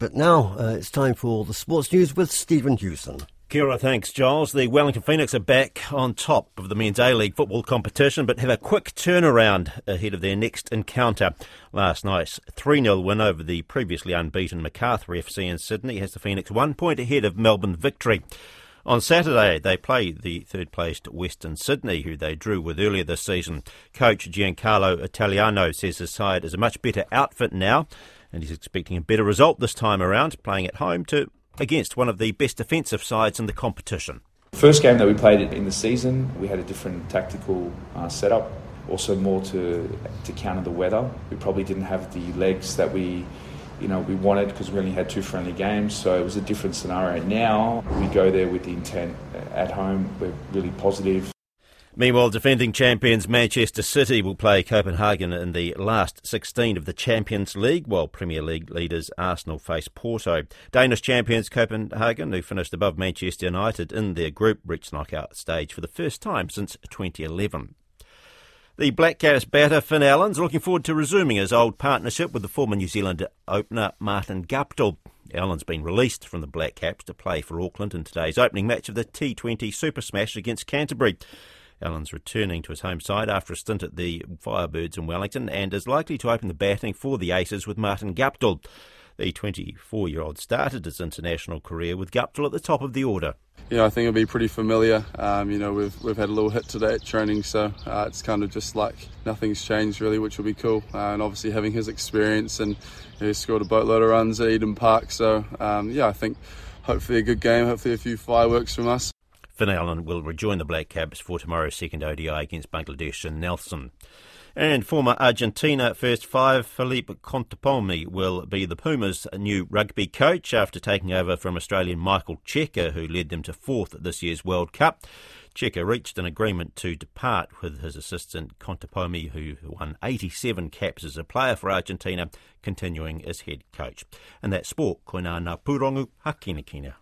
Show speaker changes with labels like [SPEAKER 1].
[SPEAKER 1] But now uh, it's time for the sports news with Stephen Hewson.
[SPEAKER 2] Kira, thanks, Giles. The Wellington Phoenix are back on top of the men's A League football competition, but have a quick turnaround ahead of their next encounter. Last night's 3 0 win over the previously unbeaten Macarthur FC in Sydney has the Phoenix one point ahead of Melbourne Victory. On Saturday, they play the third placed Western Sydney, who they drew with earlier this season. Coach Giancarlo Italiano says his side is a much better outfit now, and he's expecting a better result this time around, playing at home to against one of the best defensive sides in the competition.
[SPEAKER 3] First game that we played in the season, we had a different tactical uh, setup, also more to to counter the weather. We probably didn't have the legs that we you know we wanted because we only had two friendly games, so it was a different scenario. Now we go there with the intent at home. We're really positive.
[SPEAKER 2] Meanwhile, defending champions Manchester City will play Copenhagen in the last 16 of the Champions League, while Premier League leaders Arsenal face Porto. Danish champions Copenhagen, who finished above Manchester United in their group, reached knockout stage for the first time since 2011. The Black Caps batter Finn Allen's looking forward to resuming his old partnership with the former New Zealand opener Martin Guptill. Allen's been released from the Black Caps to play for Auckland in today's opening match of the T20 Super Smash against Canterbury. Allen's returning to his home side after a stint at the Firebirds in Wellington and is likely to open the batting for the Aces with Martin Guptill. The 24 year old started his international career with Guptill at the top of the order.
[SPEAKER 4] Yeah, I think it'll be pretty familiar. Um, you know, we've we've had a little hit today at training, so uh, it's kind of just like nothing's changed really, which will be cool. Uh, and obviously having his experience and he scored a boatload of runs at Eden Park, so um, yeah, I think hopefully a good game, hopefully a few fireworks from us.
[SPEAKER 2] Finn Allen will rejoin the Black Caps for tomorrow's second ODI against Bangladesh and Nelson. And former Argentina first five Felipe Contepomi will be the Pumas' new rugby coach after taking over from Australian Michael Cheika, who led them to fourth at this year's World Cup. Cheika reached an agreement to depart with his assistant Contepomi, who won 87 caps as a player for Argentina, continuing as head coach. And that sport, koina na purongu hakinakina.